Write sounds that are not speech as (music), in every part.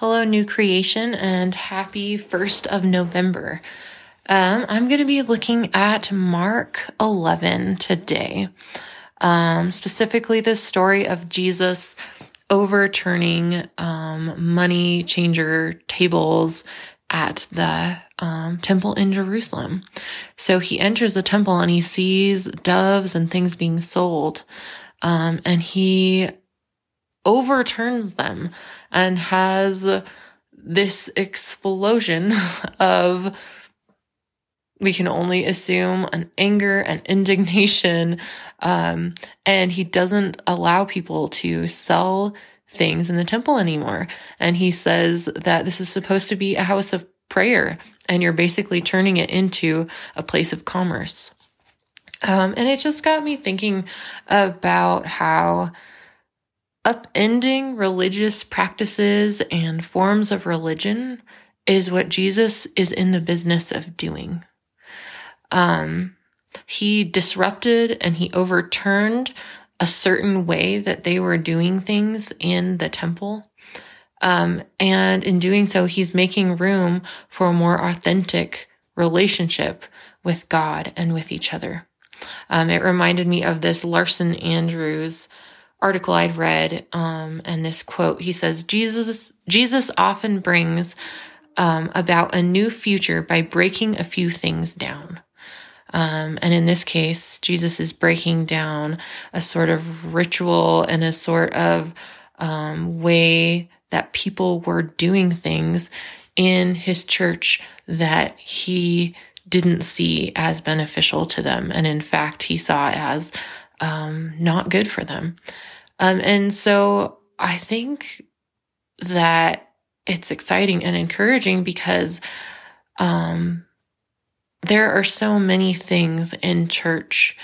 Hello, new creation, and happy 1st of November. Um, I'm going to be looking at Mark 11 today, um, specifically the story of Jesus overturning um, money changer tables at the um, temple in Jerusalem. So he enters the temple and he sees doves and things being sold, um, and he overturns them and has this explosion (laughs) of we can only assume an anger and indignation um, and he doesn't allow people to sell things in the temple anymore. And he says that this is supposed to be a house of prayer and you're basically turning it into a place of commerce. Um, and it just got me thinking about how upending religious practices and forms of religion is what Jesus is in the business of doing. Um, he disrupted and he overturned a certain way that they were doing things in the temple. Um, and in doing so, he's making room for a more authentic relationship with God and with each other. Um, it reminded me of this Larson Andrews article I'd read, um, and this quote, he says, Jesus, Jesus often brings, um, about a new future by breaking a few things down. Um, and in this case, Jesus is breaking down a sort of ritual and a sort of, um, way that people were doing things in his church that he didn't see as beneficial to them. And in fact, he saw as um, not good for them. Um, and so I think that it's exciting and encouraging because um, there are so many things in church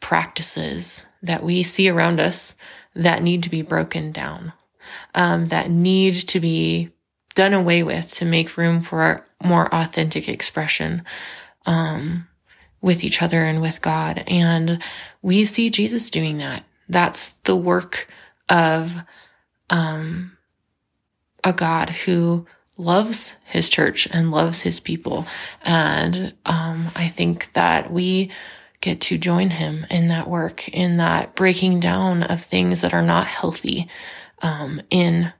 practices that we see around us that need to be broken down, um, that need to be done away with to make room for more authentic expression. Um, with each other and with God. And we see Jesus doing that. That's the work of, um, a God who loves his church and loves his people. And, um, I think that we get to join him in that work, in that breaking down of things that are not healthy, um, in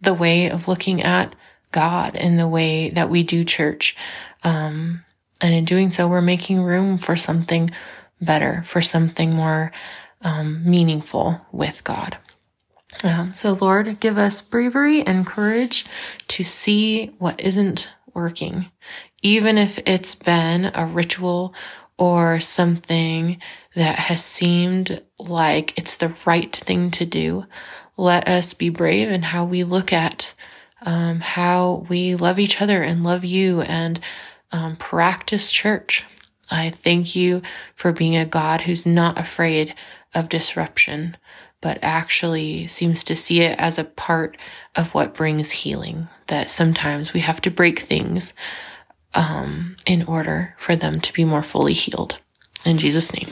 the way of looking at God in the way that we do church. Um, and in doing so, we're making room for something better, for something more um, meaningful with God. Um, so, Lord, give us bravery and courage to see what isn't working, even if it's been a ritual or something that has seemed like it's the right thing to do. Let us be brave in how we look at um, how we love each other and love you and um, practice church. I thank you for being a God who's not afraid of disruption, but actually seems to see it as a part of what brings healing. That sometimes we have to break things um, in order for them to be more fully healed. In Jesus' name.